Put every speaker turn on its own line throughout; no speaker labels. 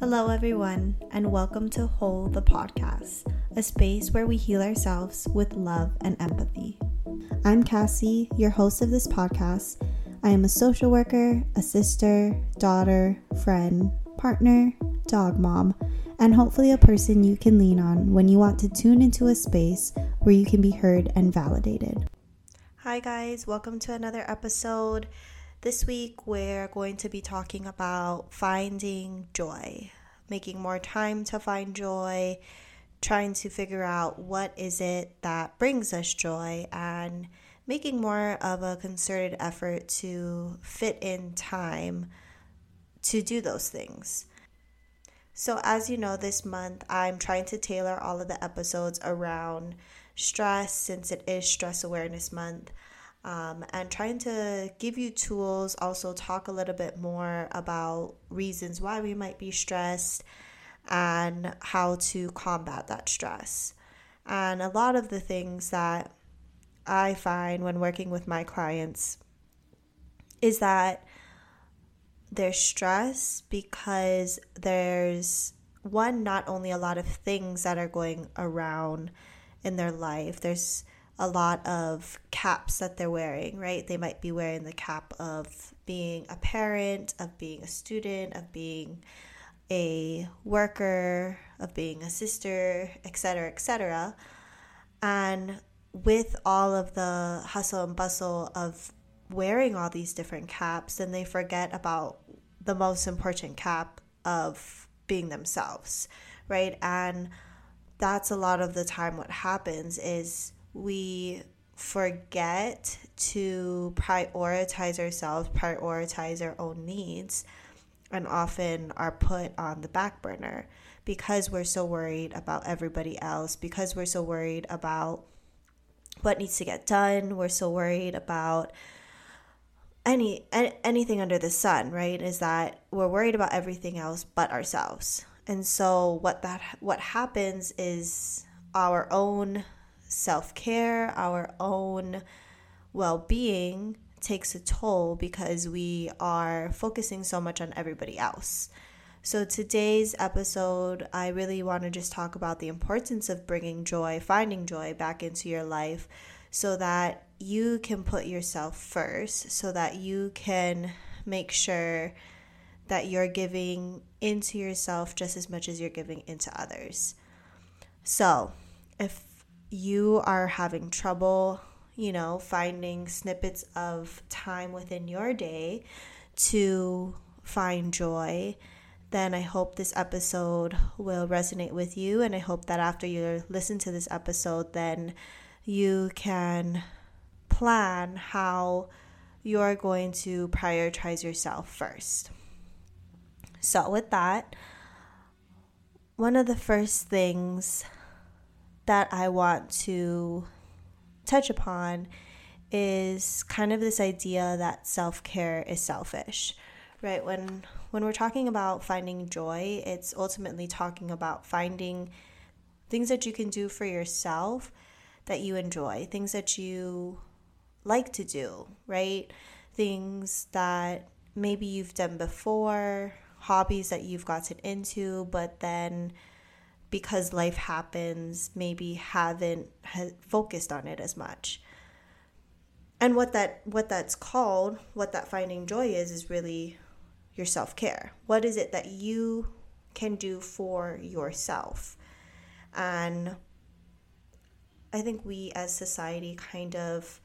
Hello, everyone, and welcome to Whole the Podcast, a space where we heal ourselves with love and empathy. I'm Cassie, your host of this podcast. I am a social worker, a sister, daughter, friend, partner, dog mom, and hopefully a person you can lean on when you want to tune into a space where you can be heard and validated. Hi, guys, welcome to another episode. This week, we're going to be talking about finding joy, making more time to find joy, trying to figure out what is it that brings us joy, and making more of a concerted effort to fit in time to do those things. So, as you know, this month I'm trying to tailor all of the episodes around stress since it is Stress Awareness Month um, and trying to give you tools, also talk a little bit more about reasons why we might be stressed and how to combat that stress. And a lot of the things that I find when working with my clients is that they're stressed because there's one, not only a lot of things that are going around in their life, there's a lot of caps that they're wearing, right? They might be wearing the cap of being a parent, of being a student, of being a worker, of being a sister, etc., etc. And with all of the hustle and bustle of wearing all these different caps, then they forget about the most important cap of being themselves, right? And that's a lot of the time what happens is we forget to prioritize ourselves, prioritize our own needs, and often are put on the back burner because we're so worried about everybody else, because we're so worried about what needs to get done, we're so worried about any anything under the sun, right? Is that we're worried about everything else but ourselves. And so what that what happens is our own self care, our own well being takes a toll because we are focusing so much on everybody else. So, today's episode, I really want to just talk about the importance of bringing joy, finding joy back into your life so that you can put yourself first, so that you can make sure that you're giving into yourself just as much as you're giving into others. So, if you are having trouble, you know, finding snippets of time within your day to find joy, then I hope this episode will resonate with you. And I hope that after you listen to this episode, then you can plan how you're going to prioritize yourself first. So, with that, one of the first things that I want to touch upon is kind of this idea that self-care is selfish. Right? When when we're talking about finding joy, it's ultimately talking about finding things that you can do for yourself that you enjoy, things that you like to do, right? Things that maybe you've done before, hobbies that you've gotten into, but then because life happens, maybe haven't focused on it as much. And what that what that's called, what that finding joy is is really your self-care. What is it that you can do for yourself? And I think we as society kind of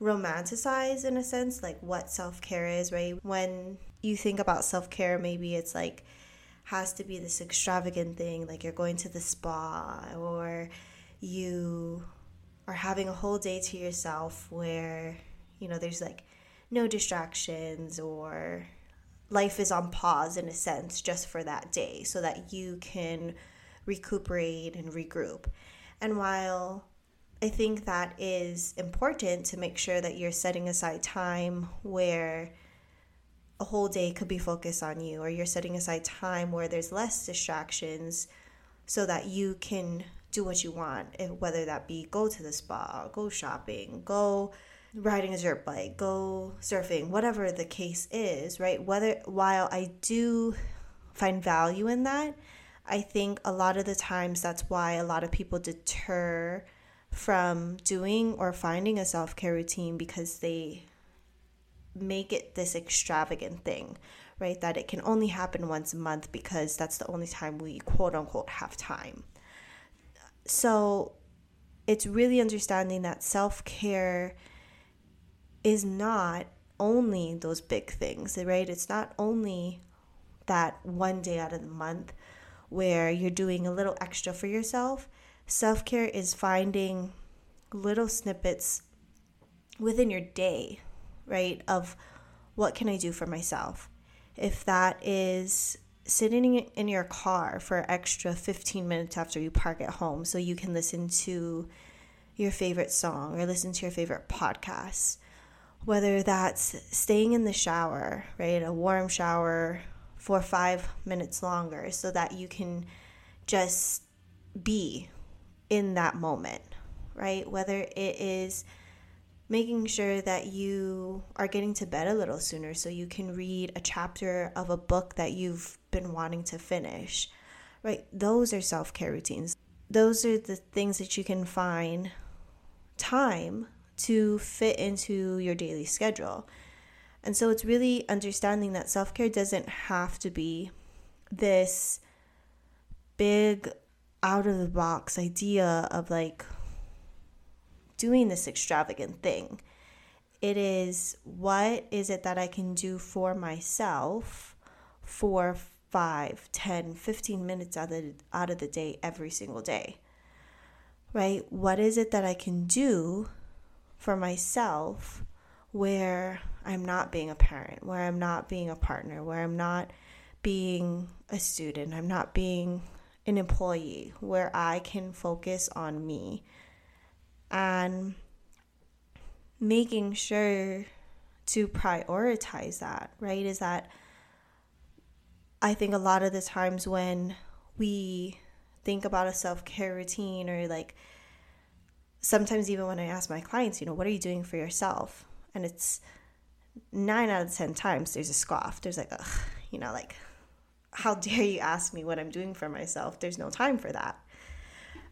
romanticize in a sense like what self-care is, right? When you think about self-care, maybe it's like has to be this extravagant thing like you're going to the spa or you are having a whole day to yourself where you know there's like no distractions or life is on pause in a sense just for that day so that you can recuperate and regroup. And while I think that is important to make sure that you're setting aside time where a whole day could be focused on you or you're setting aside time where there's less distractions so that you can do what you want whether that be go to the spa go shopping go riding a dirt bike go surfing whatever the case is right whether while i do find value in that. I think a lot of the times that's why a lot of people deter from doing or finding a self care routine because they make it this extravagant thing, right? That it can only happen once a month because that's the only time we quote unquote have time. So it's really understanding that self care is not only those big things, right? It's not only that one day out of the month where you're doing a little extra for yourself. Self care is finding little snippets within your day, right? Of what can I do for myself? If that is sitting in your car for extra 15 minutes after you park at home so you can listen to your favorite song or listen to your favorite podcast whether that's staying in the shower right a warm shower for 5 minutes longer so that you can just be in that moment right whether it is making sure that you are getting to bed a little sooner so you can read a chapter of a book that you've been wanting to finish, right? Those are self care routines. Those are the things that you can find time to fit into your daily schedule. And so it's really understanding that self care doesn't have to be this big out of the box idea of like doing this extravagant thing. It is what is it that I can do for myself for 5, 10, 15 minutes out of, the, out of the day every single day? Right? What is it that I can do for myself where I'm not being a parent, where I'm not being a partner, where I'm not being a student, I'm not being an employee, where I can focus on me and making sure to prioritize that, right? Is that I think a lot of the times when we think about a self care routine or like sometimes even when I ask my clients, you know, what are you doing for yourself? And it's nine out of 10 times there's a scoff. There's like, ugh, you know, like, how dare you ask me what I'm doing for myself? There's no time for that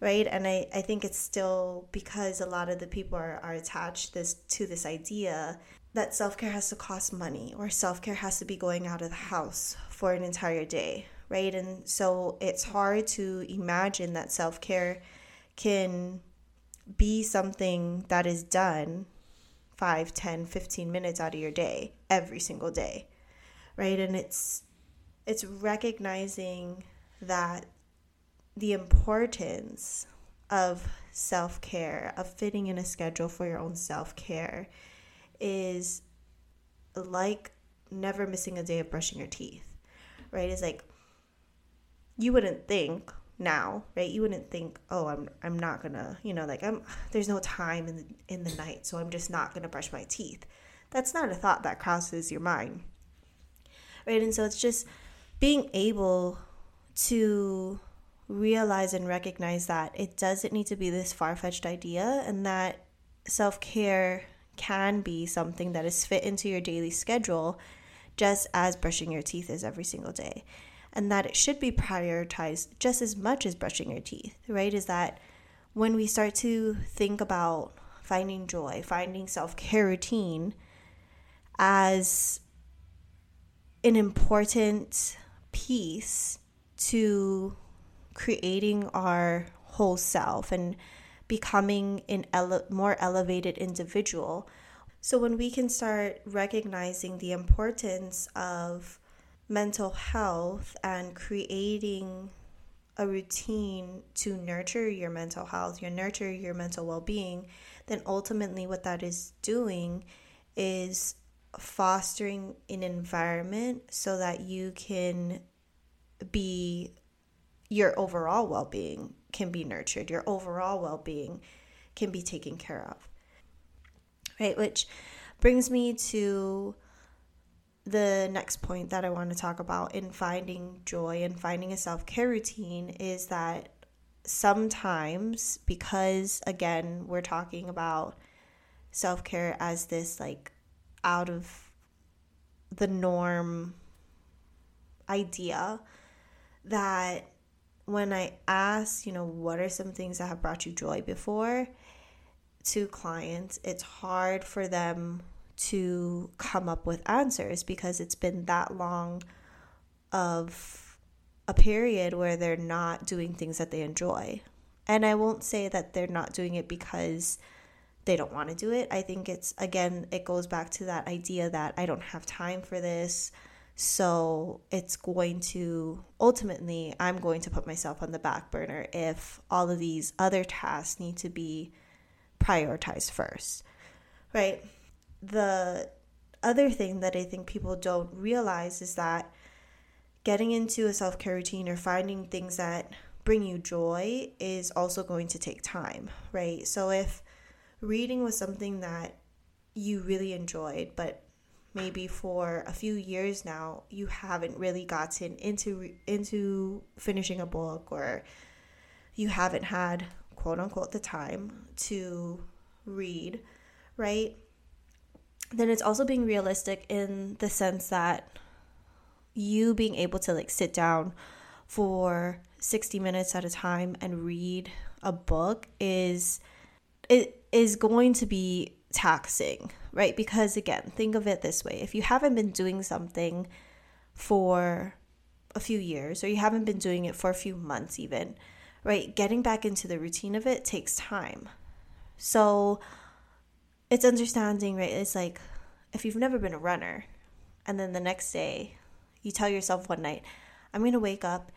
right? And I, I think it's still because a lot of the people are, are attached this to this idea that self-care has to cost money or self-care has to be going out of the house for an entire day right? And so it's hard to imagine that self-care can be something that is done 5 10 15 minutes out of your day every single day right? And it's it's recognizing that the importance of self care, of fitting in a schedule for your own self care, is like never missing a day of brushing your teeth, right? It's like you wouldn't think now, right? You wouldn't think, oh, I'm I'm not gonna, you know, like I'm there's no time in the, in the night, so I'm just not gonna brush my teeth. That's not a thought that crosses your mind, right? And so it's just being able to realize and recognize that it doesn't need to be this far fetched idea and that self care can be something that is fit into your daily schedule just as brushing your teeth is every single day. And that it should be prioritized just as much as brushing your teeth, right? Is that when we start to think about finding joy, finding self care routine as an important piece to creating our whole self and becoming an ele- more elevated individual. So, when we can start recognizing the importance of mental health and creating a routine to nurture your mental health, your nurture your mental well-being, then ultimately what that is doing is fostering an environment so that you can be your overall well being can be nurtured, your overall well being can be taken care of. Right, which brings me to the next point that I want to talk about in finding joy and finding a self care routine is that sometimes, because again, we're talking about self care as this like out of the norm idea, that when I ask, you know, what are some things that have brought you joy before to clients, it's hard for them to come up with answers because it's been that long of a period where they're not doing things that they enjoy. And I won't say that they're not doing it because they don't want to do it. I think it's, again, it goes back to that idea that I don't have time for this. So it's going to, ultimately, I'm going to put myself on the back burner if all of these other tasks need to be prioritized first, right? The other thing that I think people don't realize is that getting into a self care routine or finding things that bring you joy is also going to take time, right? So if reading was something that you really enjoyed, but maybe for a few years now you haven't really gotten into into finishing a book or you haven't had quote unquote the time to read, right? Then it's also being realistic in the sense that you being able to like sit down for 60 minutes at a time and read a book is it is going to be taxing, right? Because again, think of it this way. If you haven't been doing something for a few years or you haven't been doing it for a few months even, right? Getting back into the routine of it takes time. So it's understanding, right? It's like if you've never been a runner and then the next day you tell yourself one night, I'm going to wake up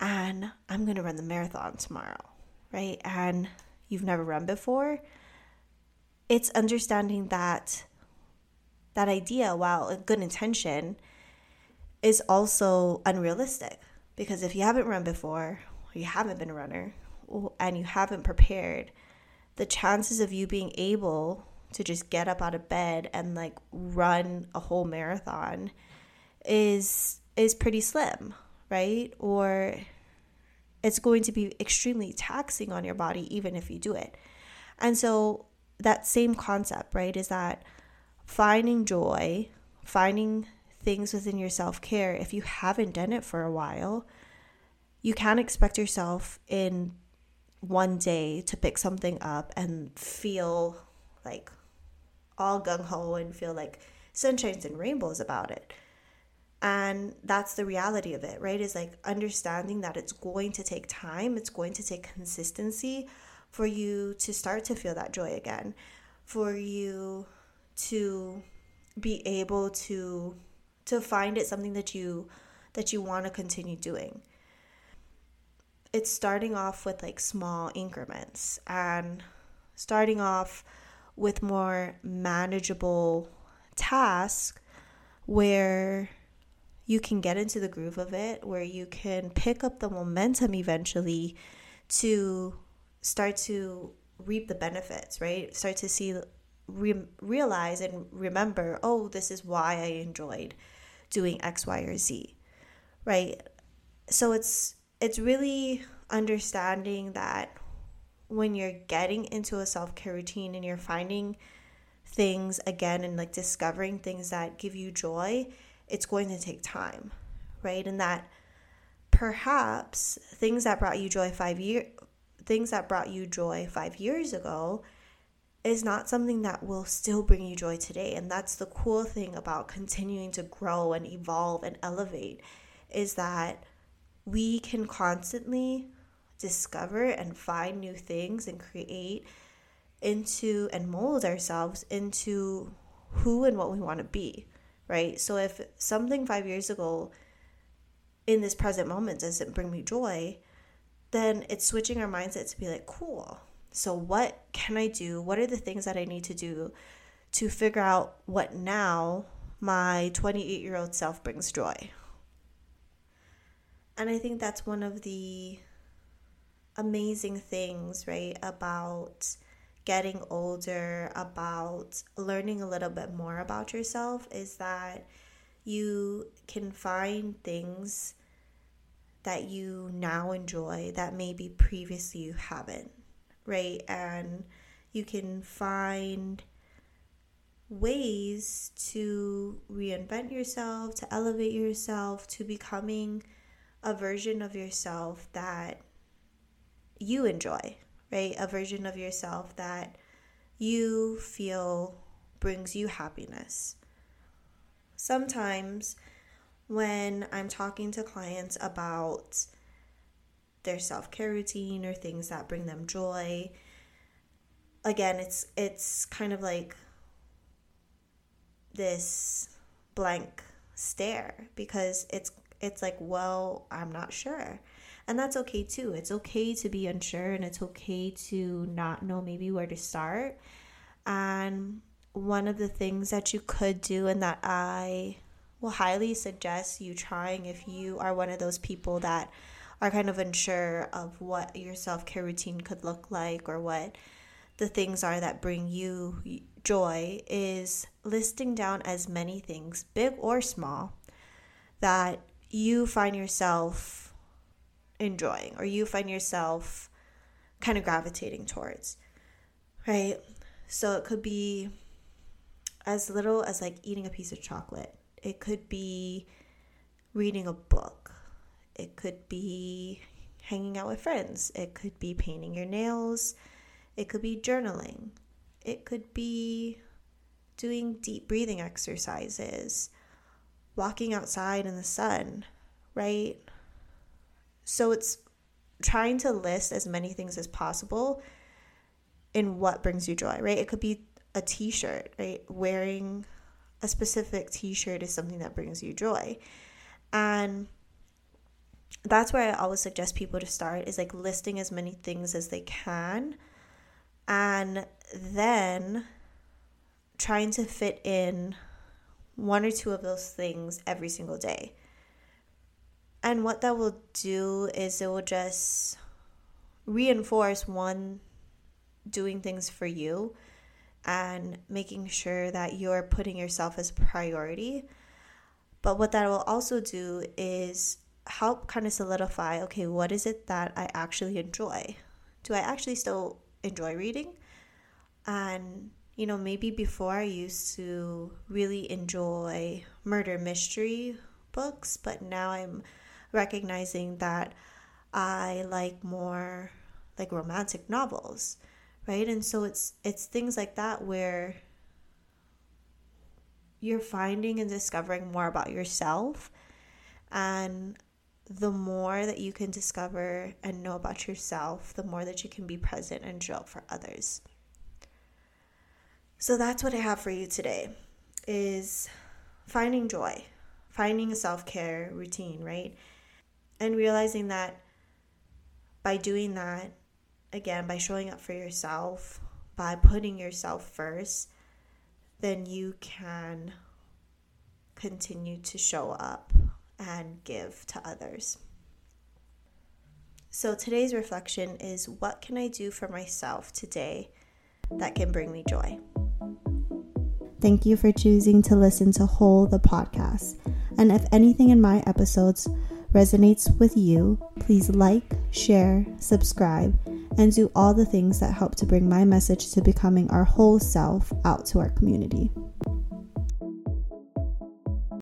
and I'm going to run the marathon tomorrow, right? And you've never run before, it's understanding that that idea, while a good intention, is also unrealistic. Because if you haven't run before, or you haven't been a runner, and you haven't prepared, the chances of you being able to just get up out of bed and like run a whole marathon is is pretty slim, right? Or it's going to be extremely taxing on your body even if you do it. And so that same concept, right, is that finding joy, finding things within your self-care if you haven't done it for a while, you can't expect yourself in one day to pick something up and feel like all gung ho and feel like sunshines and rainbows about it. And that's the reality of it, right? Is like understanding that it's going to take time, it's going to take consistency for you to start to feel that joy again, for you to be able to to find it something that you that you want to continue doing. It's starting off with like small increments and starting off with more manageable tasks where you can get into the groove of it, where you can pick up the momentum eventually to start to reap the benefits, right? Start to see, re- realize, and remember, oh, this is why I enjoyed doing X, Y, or Z, right? So it's it's really understanding that when you're getting into a self care routine and you're finding things again and like discovering things that give you joy, it's going to take time, right? And that perhaps things that brought you joy five years things that brought you joy five years ago is not something that will still bring you joy today. And that's the cool thing about continuing to grow and evolve and elevate is that we can constantly discover and find new things and create into and mold ourselves into who and what we want to be, right? So if something five years ago in this present moment doesn't bring me joy, then it's switching our mindset to be like, cool. So, what can I do? What are the things that I need to do to figure out what now my 28 year old self brings joy? And I think that's one of the amazing things, right, about getting older, about learning a little bit more about yourself is that you can find things that you now enjoy that maybe previously you haven't, right? And you can find ways to reinvent yourself, to elevate yourself, to becoming a version of yourself that you enjoy, right? A version of yourself that you feel brings you happiness. Sometimes when I'm talking to clients about their self-care routine or things that bring them joy, again, it's it's kind of like this blank stare because it's it's like, well, I'm not sure. And that's okay too. It's okay to be unsure and it's okay to not know maybe where to start. And one of the things that you could do and that I will highly suggest you trying if you are one of those people that are kind of unsure of what your self care routine could look like or what the things are that bring you joy is listing down as many things, big or small, that you find yourself enjoying or you find yourself kind of gravitating towards, right? So it could be as little as like eating a piece of chocolate, it could be reading a book, it could be hanging out with friends, it could be painting your nails, it could be journaling, it could be doing deep breathing exercises walking outside in the sun, right? So it's trying to list as many things as possible in what brings you joy, right? It could be a t shirt, right? Wearing a specific t shirt is something that brings you joy. And that's where I always suggest people to start is like listing as many things as they can and then trying to fit in one or two of those things every single day. And what that will do is it will just reinforce one doing things for you and making sure that you're putting yourself as priority. But what that will also do is help kind of solidify okay, what is it that I actually enjoy? Do I actually still enjoy reading? And you know, maybe before I used to really enjoy murder mystery books, but now I'm recognizing that I like more like romantic novels, right? And so it's it's things like that where you're finding and discovering more about yourself and the more that you can discover and know about yourself, the more that you can be present and show up for others. So that's what I have for you today is finding joy, finding a self-care routine, right? And realizing that by doing that, again, by showing up for yourself, by putting yourself first, then you can continue to show up and give to others. So today's reflection is what can I do for myself today that can bring me joy? Thank you for choosing to listen to Whole the podcast. And if anything in my episodes resonates with you, please like, share, subscribe, and do all the things that help to bring my message to becoming our whole self out to our community.